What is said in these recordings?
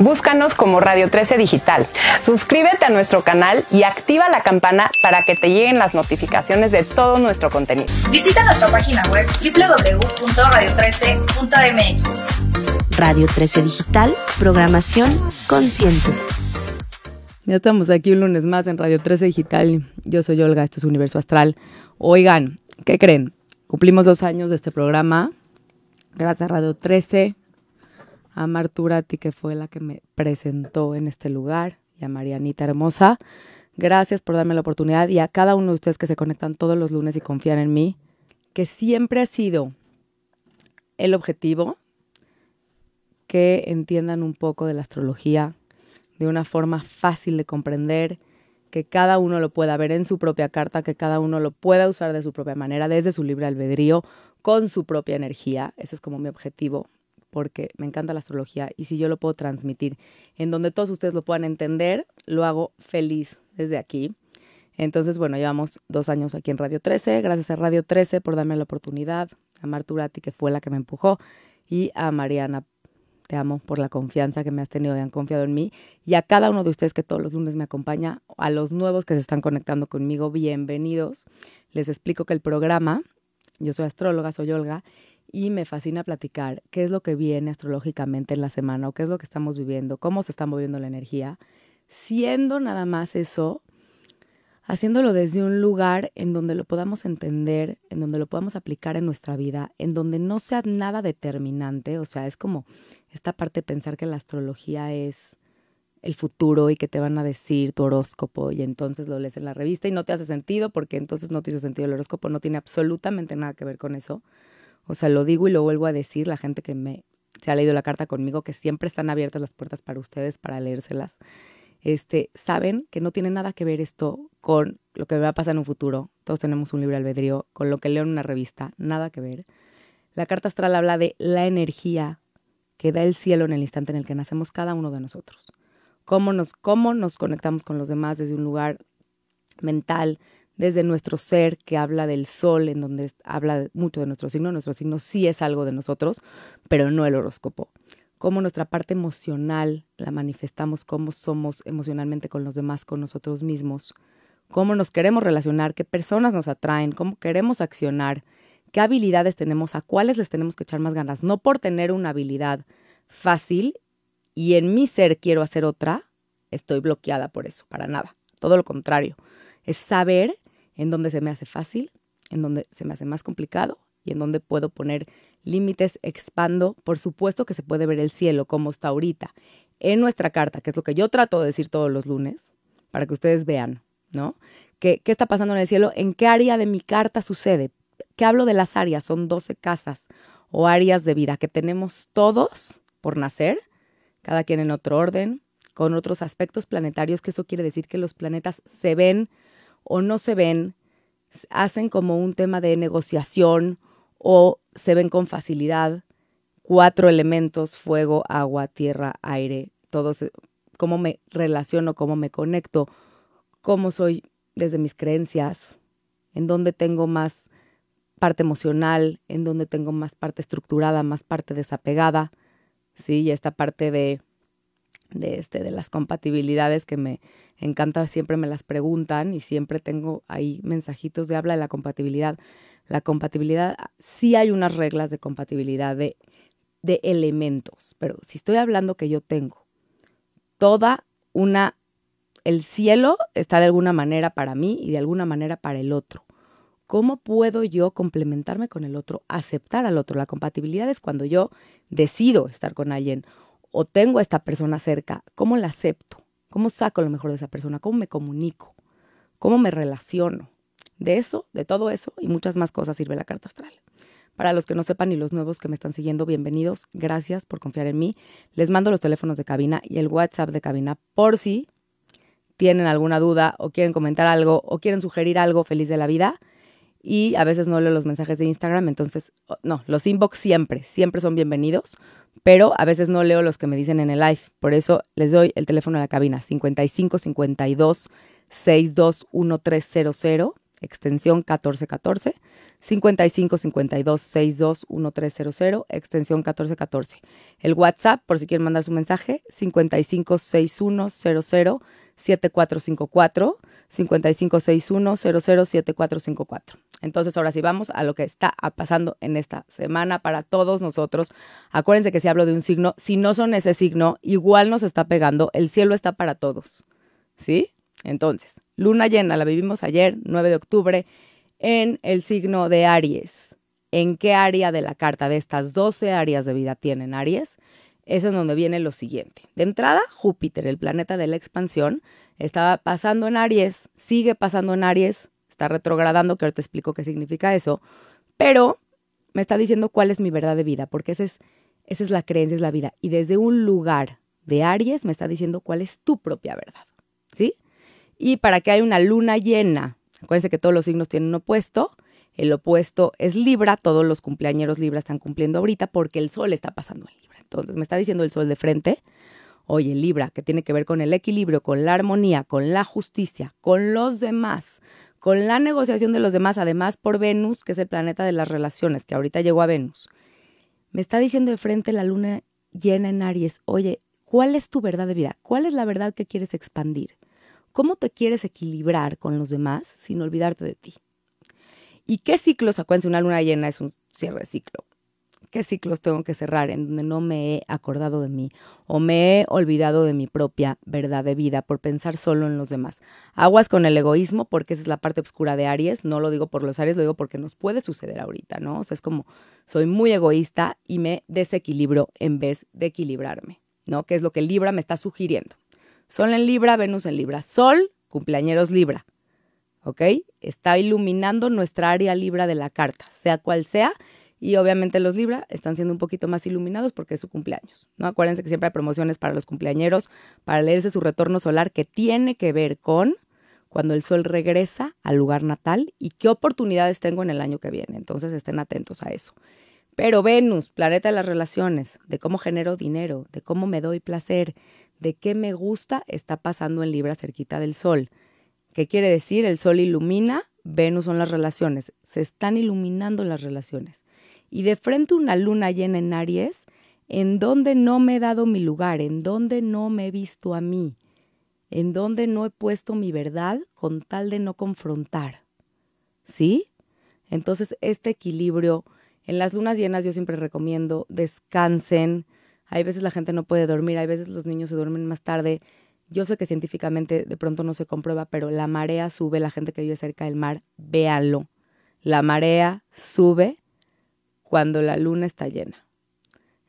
Búscanos como Radio 13 Digital. Suscríbete a nuestro canal y activa la campana para que te lleguen las notificaciones de todo nuestro contenido. Visita nuestra página web www.radio13.mx. Radio 13 Digital, programación consciente. Ya estamos aquí un lunes más en Radio 13 Digital. Yo soy Olga, esto es Universo Astral. Oigan, ¿qué creen? Cumplimos dos años de este programa. Gracias a Radio 13 a Marturati, que fue la que me presentó en este lugar, y a Marianita Hermosa. Gracias por darme la oportunidad y a cada uno de ustedes que se conectan todos los lunes y confían en mí, que siempre ha sido el objetivo que entiendan un poco de la astrología de una forma fácil de comprender, que cada uno lo pueda ver en su propia carta, que cada uno lo pueda usar de su propia manera, desde su libre albedrío, con su propia energía. Ese es como mi objetivo porque me encanta la astrología y si yo lo puedo transmitir en donde todos ustedes lo puedan entender, lo hago feliz desde aquí. Entonces, bueno, llevamos dos años aquí en Radio 13. Gracias a Radio 13 por darme la oportunidad, a Marturati, que fue la que me empujó, y a Mariana, te amo por la confianza que me has tenido y han confiado en mí. Y a cada uno de ustedes que todos los lunes me acompaña, a los nuevos que se están conectando conmigo, bienvenidos. Les explico que el programa, yo soy astróloga, soy Olga, y me fascina platicar qué es lo que viene astrológicamente en la semana o qué es lo que estamos viviendo, cómo se está moviendo la energía, siendo nada más eso, haciéndolo desde un lugar en donde lo podamos entender, en donde lo podamos aplicar en nuestra vida, en donde no sea nada determinante, o sea, es como esta parte de pensar que la astrología es el futuro y que te van a decir tu horóscopo y entonces lo lees en la revista y no te hace sentido porque entonces no te hizo sentido el horóscopo, no tiene absolutamente nada que ver con eso. O sea, lo digo y lo vuelvo a decir, la gente que me se ha leído la carta conmigo, que siempre están abiertas las puertas para ustedes para leérselas. Este, saben que no tiene nada que ver esto con lo que me va a pasar en un futuro. Todos tenemos un libre albedrío, con lo que leo en una revista, nada que ver. La carta astral habla de la energía que da el cielo en el instante en el que nacemos cada uno de nosotros. Cómo nos, cómo nos conectamos con los demás desde un lugar mental, desde nuestro ser que habla del sol, en donde habla mucho de nuestro signo. Nuestro signo sí es algo de nosotros, pero no el horóscopo. Cómo nuestra parte emocional la manifestamos, cómo somos emocionalmente con los demás, con nosotros mismos, cómo nos queremos relacionar, qué personas nos atraen, cómo queremos accionar, qué habilidades tenemos, a cuáles les tenemos que echar más ganas. No por tener una habilidad fácil y en mi ser quiero hacer otra, estoy bloqueada por eso, para nada. Todo lo contrario. Es saber en donde se me hace fácil, en donde se me hace más complicado y en donde puedo poner límites, expando. Por supuesto que se puede ver el cielo como está ahorita en nuestra carta, que es lo que yo trato de decir todos los lunes, para que ustedes vean, ¿no? ¿Qué, qué está pasando en el cielo? ¿En qué área de mi carta sucede? ¿Qué hablo de las áreas? Son 12 casas o áreas de vida que tenemos todos por nacer, cada quien en otro orden, con otros aspectos planetarios, que eso quiere decir que los planetas se ven o no se ven, hacen como un tema de negociación o se ven con facilidad. Cuatro elementos, fuego, agua, tierra, aire, todos, cómo me relaciono, cómo me conecto, cómo soy desde mis creencias, en dónde tengo más parte emocional, en dónde tengo más parte estructurada, más parte desapegada, sí, y esta parte de, de, este, de las compatibilidades que me, encanta, siempre me las preguntan y siempre tengo ahí mensajitos de habla de la compatibilidad. La compatibilidad, sí hay unas reglas de compatibilidad de, de elementos, pero si estoy hablando que yo tengo toda una, el cielo está de alguna manera para mí y de alguna manera para el otro. ¿Cómo puedo yo complementarme con el otro, aceptar al otro? La compatibilidad es cuando yo decido estar con alguien o tengo a esta persona cerca, ¿cómo la acepto? ¿Cómo saco lo mejor de esa persona? ¿Cómo me comunico? ¿Cómo me relaciono? De eso, de todo eso y muchas más cosas sirve la carta astral. Para los que no sepan y los nuevos que me están siguiendo, bienvenidos. Gracias por confiar en mí. Les mando los teléfonos de cabina y el WhatsApp de cabina por si tienen alguna duda o quieren comentar algo o quieren sugerir algo feliz de la vida. Y a veces no leo los mensajes de Instagram, entonces, no, los inbox siempre, siempre son bienvenidos, pero a veces no leo los que me dicen en el live. Por eso les doy el teléfono a la cabina, 55 52 621300, extensión 1414. 55 52 62 1300, extensión 1414. El WhatsApp, por si quieren mandar su mensaje, 55 61 00 7454, 55 61 00 7454. Entonces, ahora sí vamos a lo que está pasando en esta semana para todos nosotros. Acuérdense que si hablo de un signo, si no son ese signo, igual nos está pegando. El cielo está para todos. ¿Sí? Entonces, luna llena, la vivimos ayer, 9 de octubre en el signo de Aries. ¿En qué área de la carta de estas 12 áreas de vida tienen Aries? Es en donde viene lo siguiente. De entrada, Júpiter, el planeta de la expansión, estaba pasando en Aries, sigue pasando en Aries, está retrogradando, que ahora te explico qué significa eso, pero me está diciendo cuál es mi verdad de vida, porque esa es, esa es la creencia, es la vida. Y desde un lugar de Aries me está diciendo cuál es tu propia verdad, ¿sí? Y para que haya una luna llena Acuérdense que todos los signos tienen un opuesto. El opuesto es Libra, todos los cumpleañeros Libra están cumpliendo ahorita porque el Sol está pasando en Libra. Entonces me está diciendo el Sol de frente, oye, Libra, que tiene que ver con el equilibrio, con la armonía, con la justicia, con los demás, con la negociación de los demás, además por Venus, que es el planeta de las relaciones, que ahorita llegó a Venus. Me está diciendo de frente la luna llena en Aries, oye, ¿cuál es tu verdad de vida? ¿Cuál es la verdad que quieres expandir? ¿Cómo te quieres equilibrar con los demás sin olvidarte de ti? ¿Y qué ciclos, acuérdense, una luna llena es un cierre de ciclo? ¿Qué ciclos tengo que cerrar en donde no me he acordado de mí o me he olvidado de mi propia verdad de vida por pensar solo en los demás? Aguas con el egoísmo porque esa es la parte oscura de Aries. No lo digo por los Aries, lo digo porque nos puede suceder ahorita, ¿no? O sea, es como soy muy egoísta y me desequilibro en vez de equilibrarme, ¿no? Que es lo que Libra me está sugiriendo. Sol en Libra, Venus en Libra. Sol, cumpleañeros Libra. ¿Ok? Está iluminando nuestra área Libra de la carta, sea cual sea. Y obviamente los Libra están siendo un poquito más iluminados porque es su cumpleaños. ¿no? Acuérdense que siempre hay promociones para los cumpleañeros, para leerse su retorno solar, que tiene que ver con cuando el sol regresa al lugar natal y qué oportunidades tengo en el año que viene. Entonces estén atentos a eso. Pero Venus, planeta de las relaciones, de cómo genero dinero, de cómo me doy placer, de qué me gusta está pasando en Libra cerquita del Sol. ¿Qué quiere decir? El Sol ilumina, Venus son las relaciones. Se están iluminando las relaciones. Y de frente una luna llena en Aries, en donde no me he dado mi lugar, en donde no me he visto a mí, en donde no he puesto mi verdad con tal de no confrontar. ¿Sí? Entonces, este equilibrio, en las lunas llenas yo siempre recomiendo descansen, hay veces la gente no puede dormir, hay veces los niños se duermen más tarde. Yo sé que científicamente de pronto no se comprueba, pero la marea sube, la gente que vive cerca del mar, véanlo. La marea sube cuando la luna está llena.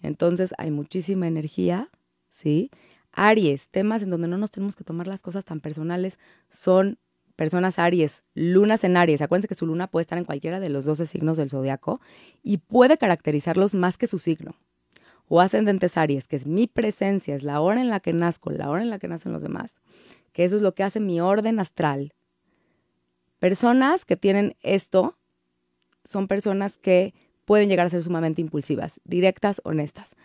Entonces hay muchísima energía, ¿sí? Aries, temas en donde no nos tenemos que tomar las cosas tan personales son personas Aries, lunas en Aries. Acuérdense que su luna puede estar en cualquiera de los 12 signos del zodiaco y puede caracterizarlos más que su signo o ascendentes Aries, que es mi presencia, es la hora en la que nazco, la hora en la que nacen los demás, que eso es lo que hace mi orden astral. Personas que tienen esto son personas que pueden llegar a ser sumamente impulsivas, directas, honestas.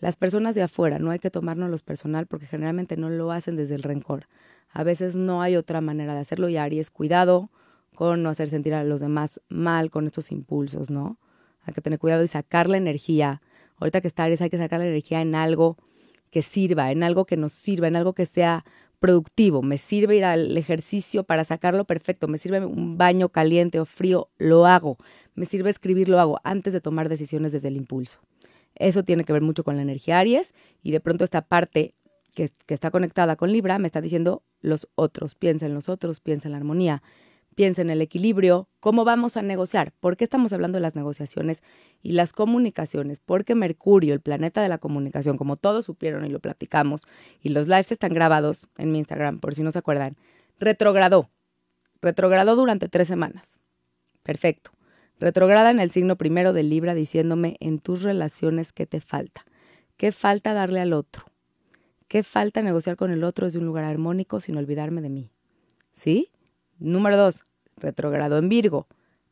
Las personas de afuera no hay que tomárnoslos personal porque generalmente no lo hacen desde el rencor. A veces no hay otra manera de hacerlo y Aries, cuidado con no hacer sentir a los demás mal con estos impulsos, ¿no? Hay que tener cuidado y sacar la energía ahorita que está Aries hay que sacar la energía en algo que sirva, en algo que nos sirva, en algo que sea productivo. Me sirve ir al ejercicio para sacarlo perfecto. Me sirve un baño caliente o frío, lo hago. Me sirve escribir, lo hago antes de tomar decisiones desde el impulso. Eso tiene que ver mucho con la energía Aries y de pronto esta parte que, que está conectada con Libra me está diciendo los otros, piensa en los otros, piensa en la armonía, piensa en el equilibrio, cómo vamos a negociar, por qué estamos hablando de las negociaciones y las comunicaciones, porque Mercurio, el planeta de la comunicación, como todos supieron y lo platicamos, y los lives están grabados en mi Instagram, por si no se acuerdan, retrogradó, retrogradó durante tres semanas. Perfecto. Retrograda en el signo primero de Libra diciéndome en tus relaciones qué te falta, qué falta darle al otro, ¿Qué falta negociar con el otro desde un lugar armónico sin olvidarme de mí? ¿Sí? Número dos, retrogrado en Virgo.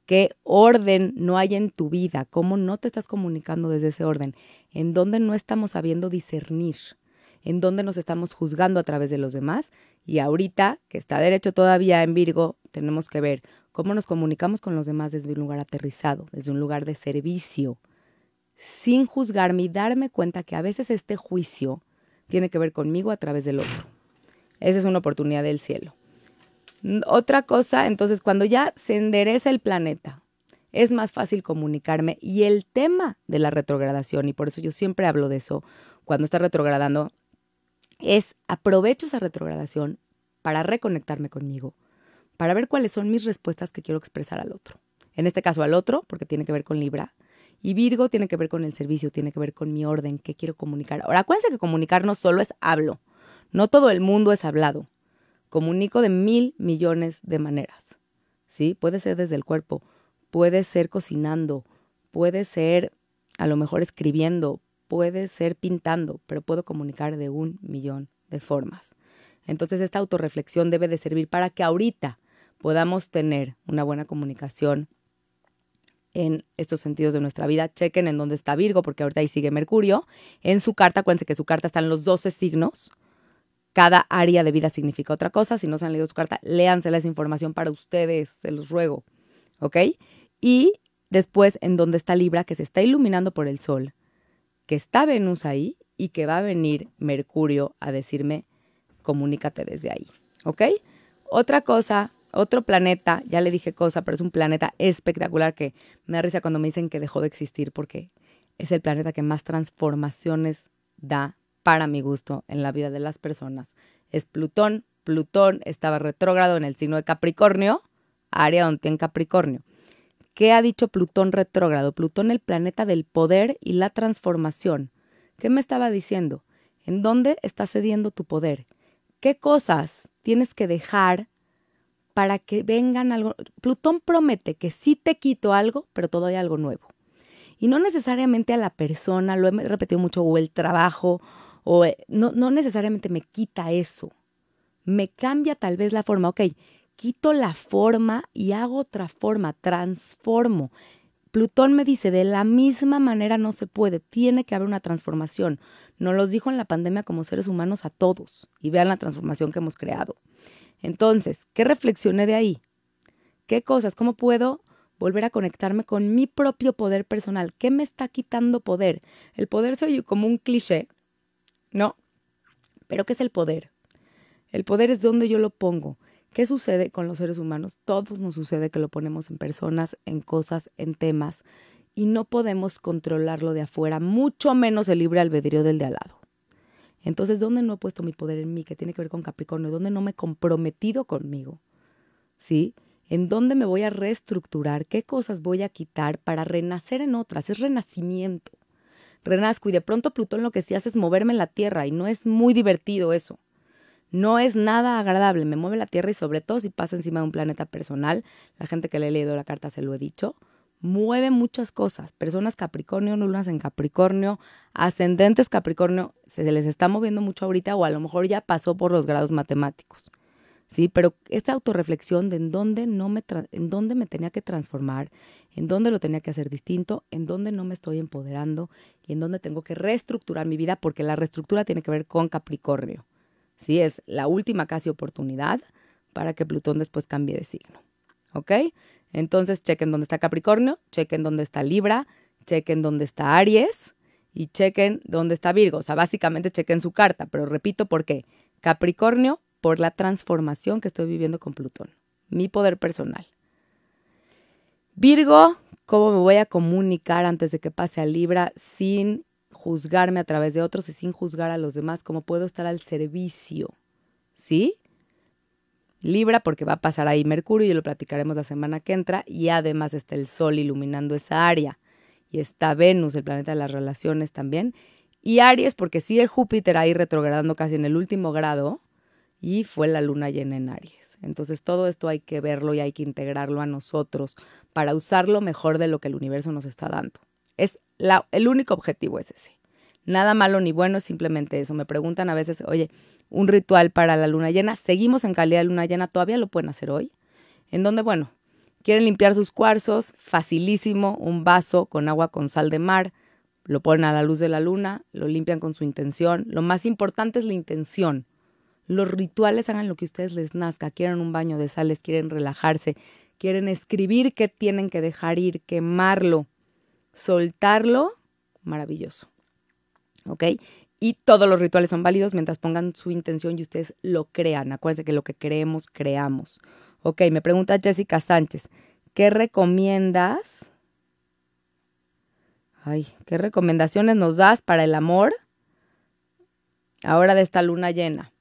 ¿Qué orden no hay en tu vida? ¿Cómo no te estás comunicando desde ese orden? ¿En dónde no estamos sabiendo discernir? ¿En dónde nos estamos juzgando a través de los demás? Y ahorita, que está derecho todavía en Virgo, tenemos que ver cómo nos comunicamos con los demás desde un lugar aterrizado, desde un lugar de servicio, sin juzgarme y darme cuenta que a veces este juicio tiene que ver conmigo a través del otro. Esa es una oportunidad del cielo. Otra cosa, entonces, cuando ya se endereza el planeta, es más fácil comunicarme y el tema de la retrogradación, y por eso yo siempre hablo de eso cuando está retrogradando, es aprovecho esa retrogradación para reconectarme conmigo, para ver cuáles son mis respuestas que quiero expresar al otro. En este caso al otro, porque tiene que ver con Libra, y Virgo tiene que ver con el servicio, tiene que ver con mi orden, qué quiero comunicar. Ahora, acuérdense que comunicar no solo es hablo, no todo el mundo es hablado comunico de mil millones de maneras. ¿Sí? Puede ser desde el cuerpo, puede ser cocinando, puede ser a lo mejor escribiendo, puede ser pintando, pero puedo comunicar de un millón de formas. Entonces esta autorreflexión debe de servir para que ahorita podamos tener una buena comunicación en estos sentidos de nuestra vida. Chequen en dónde está Virgo, porque ahorita ahí sigue Mercurio. En su carta, acuérdense que su carta está en los 12 signos cada área de vida significa otra cosa. Si no se han leído su carta, léansela esa información para ustedes, se los ruego. ¿Ok? Y después en donde está Libra, que se está iluminando por el Sol, que está Venus ahí y que va a venir Mercurio a decirme, comunícate desde ahí. ¿Ok? Otra cosa, otro planeta, ya le dije cosa, pero es un planeta espectacular que me da risa cuando me dicen que dejó de existir porque es el planeta que más transformaciones da para mi gusto en la vida de las personas. Es Plutón. Plutón estaba retrógrado en el signo de Capricornio, área donde tiene Capricornio. ¿Qué ha dicho Plutón retrógrado? Plutón el planeta del poder y la transformación. ¿Qué me estaba diciendo? ¿En dónde está cediendo tu poder? ¿Qué cosas tienes que dejar para que vengan algo? Plutón promete que sí te quito algo, pero todavía algo nuevo. Y no necesariamente a la persona, lo he repetido mucho, o el trabajo, o eh, no, no necesariamente me quita eso, me cambia tal vez la forma, ok, quito la forma y hago otra forma, transformo. Plutón me dice, de la misma manera no se puede, tiene que haber una transformación. Nos los dijo en la pandemia como seres humanos a todos y vean la transformación que hemos creado. Entonces, ¿qué reflexioné de ahí? ¿Qué cosas? ¿Cómo puedo volver a conectarme con mi propio poder personal? ¿Qué me está quitando poder? El poder se oye como un cliché, ¿no? Pero ¿qué es el poder? El poder es donde yo lo pongo. ¿Qué sucede con los seres humanos? Todos nos sucede que lo ponemos en personas, en cosas, en temas, y no podemos controlarlo de afuera, mucho menos el libre albedrío del de al lado. Entonces, ¿dónde no he puesto mi poder en mí, que tiene que ver con Capricornio? ¿Dónde no me he comprometido conmigo? ¿Sí? ¿En dónde me voy a reestructurar? ¿Qué cosas voy a quitar para renacer en otras? Es renacimiento renazco y de pronto Plutón lo que sí hace es moverme en la Tierra y no es muy divertido eso. No es nada agradable, me mueve la Tierra y sobre todo si pasa encima de un planeta personal, la gente que le he leído la carta se lo he dicho, mueve muchas cosas. Personas Capricornio, lunas en Capricornio, ascendentes Capricornio, se les está moviendo mucho ahorita o a lo mejor ya pasó por los grados matemáticos. ¿Sí? Pero esta autorreflexión de en dónde, no me en dónde me tenía que transformar, en dónde lo tenía que hacer distinto, en dónde no me estoy empoderando y en dónde tengo que reestructurar mi vida, porque la reestructura tiene que ver con Capricornio. ¿sí? Es la última casi oportunidad para que Plutón después cambie de signo. ¿Ok? Entonces chequen dónde está Capricornio, chequen dónde está Libra, chequen dónde está Aries y chequen dónde está Virgo. O sea, básicamente chequen su carta, pero repito por qué. Capricornio, por la transformación que estoy viviendo con Plutón, mi poder personal. Virgo, ¿cómo me voy a comunicar antes de que pase a Libra sin juzgarme a través de otros y sin juzgar a los demás? ¿Cómo puedo estar al servicio? ¿Sí? Libra, porque va a pasar ahí Mercurio y lo platicaremos la semana que entra, y además está el Sol iluminando esa área, y está Venus, el planeta de las relaciones también, y Aries, porque sigue Júpiter ahí retrogradando casi en el último grado, y fue la luna llena en Aries. Entonces todo esto hay que verlo y hay que integrarlo a nosotros para usarlo mejor de lo que el universo nos está dando. Es la, el único objetivo es ese. Nada malo ni bueno, es simplemente eso. Me preguntan a veces, oye, un ritual para la luna llena, seguimos en calidad de luna llena, todavía lo pueden hacer hoy. En donde, bueno, quieren limpiar sus cuarzos, facilísimo, un vaso con agua con sal de mar, lo ponen a la luz de la luna, lo limpian con su intención. Lo más importante es la intención. Los rituales hagan lo que ustedes les nazca. Quieren un baño de sales, quieren relajarse, quieren escribir qué tienen que dejar ir, quemarlo, soltarlo. Maravilloso. ¿Ok? Y todos los rituales son válidos mientras pongan su intención y ustedes lo crean. Acuérdense que lo que creemos, creamos. Ok, me pregunta Jessica Sánchez, ¿qué recomiendas? Ay, ¿qué recomendaciones nos das para el amor ahora de esta luna llena?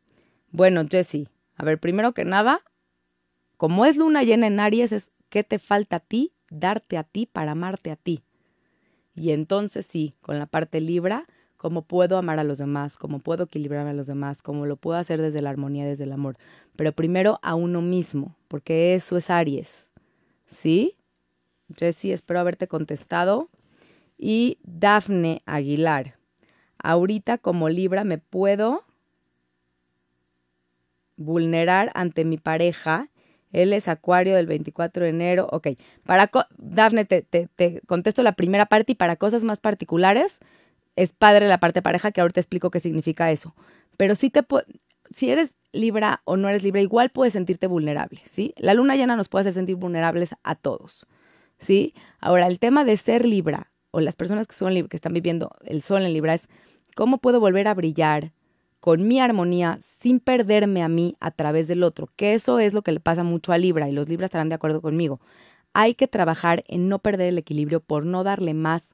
Bueno, Jessie, a ver, primero que nada, como es luna llena en Aries, es qué te falta a ti, darte a ti para amarte a ti. Y entonces sí, con la parte Libra, cómo puedo amar a los demás, cómo puedo equilibrarme a los demás, cómo lo puedo hacer desde la armonía, desde el amor. Pero primero a uno mismo, porque eso es Aries. ¿Sí? Jessie, espero haberte contestado y Dafne Aguilar. Ahorita como Libra me puedo vulnerar ante mi pareja. Él es Acuario del 24 de enero. Ok, para Dafne te, te, te, contesto la primera parte y para cosas más particulares es padre la parte pareja que ahorita explico qué significa eso. Pero si te si eres Libra o no eres Libra, igual puedes sentirte vulnerable, ¿sí? La luna llena nos puede hacer sentir vulnerables a todos, ¿sí? Ahora, el tema de ser Libra o las personas que, son, que están viviendo el sol en Libra es cómo puedo volver a brillar con mi armonía sin perderme a mí a través del otro, que eso es lo que le pasa mucho a Libra y los Libras estarán de acuerdo conmigo. Hay que trabajar en no perder el equilibrio por no darle más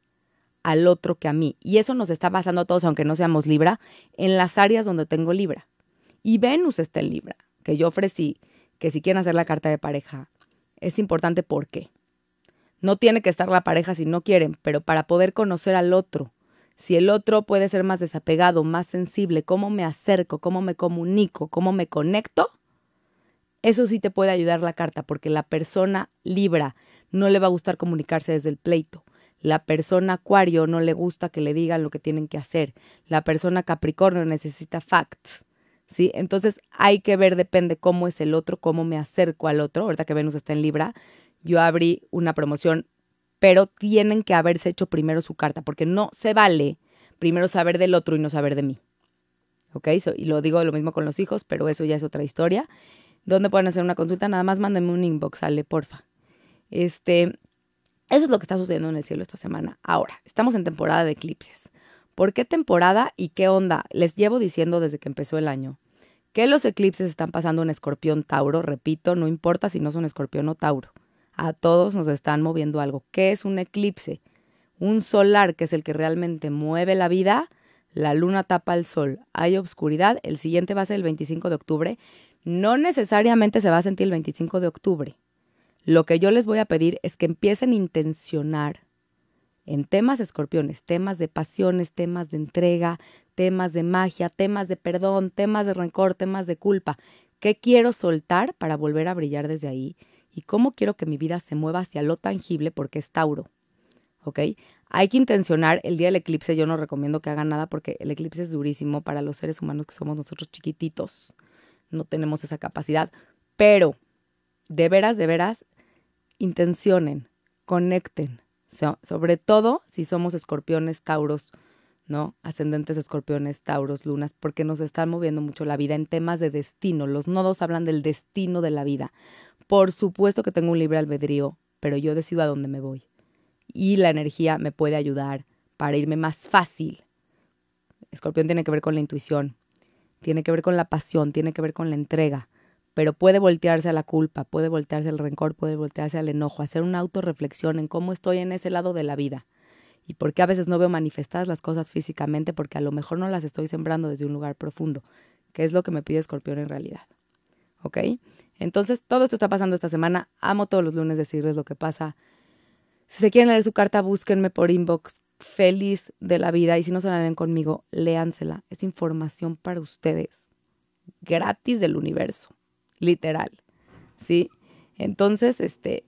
al otro que a mí. Y eso nos está pasando a todos, aunque no seamos Libra, en las áreas donde tengo Libra. Y Venus está en Libra, que yo ofrecí que si quieren hacer la carta de pareja, es importante por qué. No tiene que estar la pareja si no quieren, pero para poder conocer al otro. Si el otro puede ser más desapegado, más sensible, cómo me acerco, cómo me comunico, cómo me conecto, eso sí te puede ayudar la carta, porque la persona libra no le va a gustar comunicarse desde el pleito. La persona acuario no le gusta que le digan lo que tienen que hacer. La persona capricornio necesita facts. ¿Sí? Entonces hay que ver, depende cómo es el otro, cómo me acerco al otro. Ahorita que Venus está en Libra, yo abrí una promoción, pero tienen que haberse hecho primero su carta, porque no se vale primero saber del otro y no saber de mí. ¿Ok? y lo digo lo mismo con los hijos, pero eso ya es otra historia. ¿Dónde pueden hacer una consulta? Nada más mándenme un inbox, sale, porfa. Este, eso es lo que está sucediendo en el cielo esta semana. Ahora, estamos en temporada de eclipses. ¿Por qué temporada y qué onda? Les llevo diciendo desde que empezó el año que los eclipses están pasando en escorpión Tauro. Repito, no importa si no son escorpión o Tauro a todos nos están moviendo algo. ¿Qué es un eclipse? Un solar, que es el que realmente mueve la vida, la luna tapa el sol, hay obscuridad, el siguiente va a ser el 25 de octubre. No necesariamente se va a sentir el 25 de octubre. Lo que yo les voy a pedir es que empiecen a intencionar en temas escorpiones, temas de pasiones, temas de entrega, temas de magia, temas de perdón, temas de rencor, temas de culpa. ¿Qué quiero soltar para volver a brillar desde ahí? Y cómo quiero que mi vida se mueva hacia lo tangible porque es Tauro. ¿Ok? Hay que intencionar el día del eclipse. Yo no recomiendo que hagan nada porque el eclipse es durísimo para los seres humanos que somos nosotros chiquititos. No tenemos esa capacidad. Pero, de veras, de veras, intencionen, conecten. sobre todo si somos escorpiones, tauros, ¿no? Ascendentes escorpiones, tauros, lunas, porque nos están moviendo mucho la vida en temas de destino. Los nodos hablan del destino de la vida. Por supuesto que tengo un libre albedrío, pero yo decido a dónde me voy. Y la energía me puede ayudar para irme más fácil. Escorpión tiene que ver con la intuición, tiene que ver con la pasión, tiene que ver con la entrega, pero puede voltearse a la culpa, puede voltearse al rencor, puede voltearse al enojo, hacer una autorreflexión en cómo estoy en ese lado de la vida y por qué a veces no veo manifestadas las cosas físicamente porque a lo mejor no las estoy sembrando desde un lugar profundo, que es lo que me pide Escorpión en realidad. ¿Ok? Entonces, todo esto está pasando esta semana. Amo todos los lunes decirles lo que pasa. Si se quieren leer su carta, búsquenme por inbox. Feliz de la vida. Y si no se la leen conmigo, léansela. Es información para ustedes. Gratis del universo. Literal. ¿Sí? Entonces, este,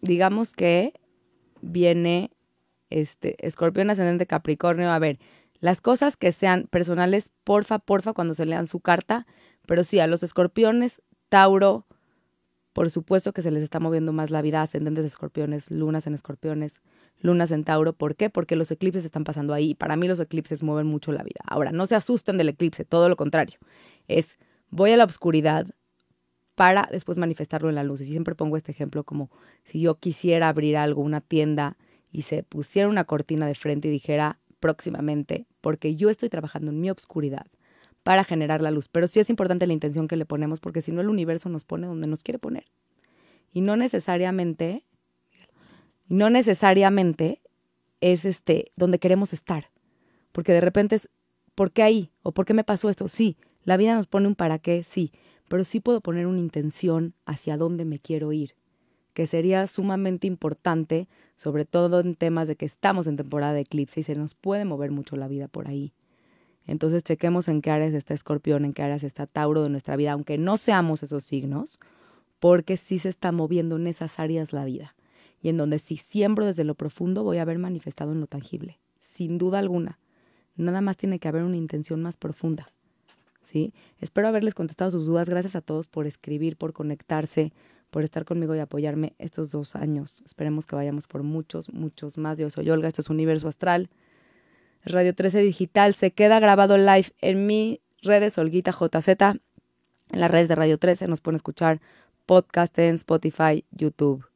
digamos que viene este, escorpión ascendente Capricornio. A ver, Las cosas que sean personales, porfa, porfa, cuando se lean su carta, pero sí, a los escorpiones, Tauro, por supuesto que se les está moviendo más la vida, ascendentes de escorpiones, lunas en escorpiones, lunas en Tauro. ¿Por qué? Porque los eclipses están pasando ahí. Para mí los eclipses mueven mucho la vida. Ahora, no se asusten del eclipse, todo lo contrario. Es, voy a la oscuridad para después manifestarlo en la luz. Y siempre pongo este ejemplo como si yo quisiera abrir algo, una tienda, y se pusiera una cortina de frente y dijera próximamente, porque yo estoy trabajando en mi obscuridad para generar la luz. Pero sí es importante la intención que le ponemos, porque si no el universo nos pone donde nos quiere poner. Y no necesariamente, no necesariamente es este donde queremos estar. Porque de repente es, ¿por qué ahí? ¿O por qué me pasó esto? Sí, la vida nos pone un para qué, sí, pero sí puedo poner una intención hacia dónde me quiero ir que sería sumamente importante, sobre todo en temas de que estamos en temporada de eclipse y se nos puede mover mucho la vida por ahí. Entonces chequemos en qué áreas está Escorpión, en qué áreas está Tauro de nuestra vida, aunque no seamos esos signos, porque sí se está moviendo en esas áreas la vida. Y en donde si siembro desde lo profundo voy a haber manifestado en lo tangible, sin duda alguna. Nada más tiene que haber una intención más profunda. ¿Sí? Espero haberles contestado sus dudas. Gracias a todos por escribir, por conectarse, por estar conmigo y apoyarme estos dos años. Esperemos que vayamos por muchos, muchos más. Yo soy Olga, esto es Universo Astral. Radio 13 Digital se queda grabado live en mis redes, Olguita JZ, en las redes de Radio 13. Nos pueden escuchar podcast en Spotify, YouTube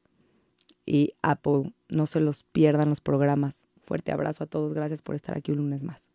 y Apple. No se los pierdan los programas. Fuerte abrazo a todos. Gracias por estar aquí un lunes más.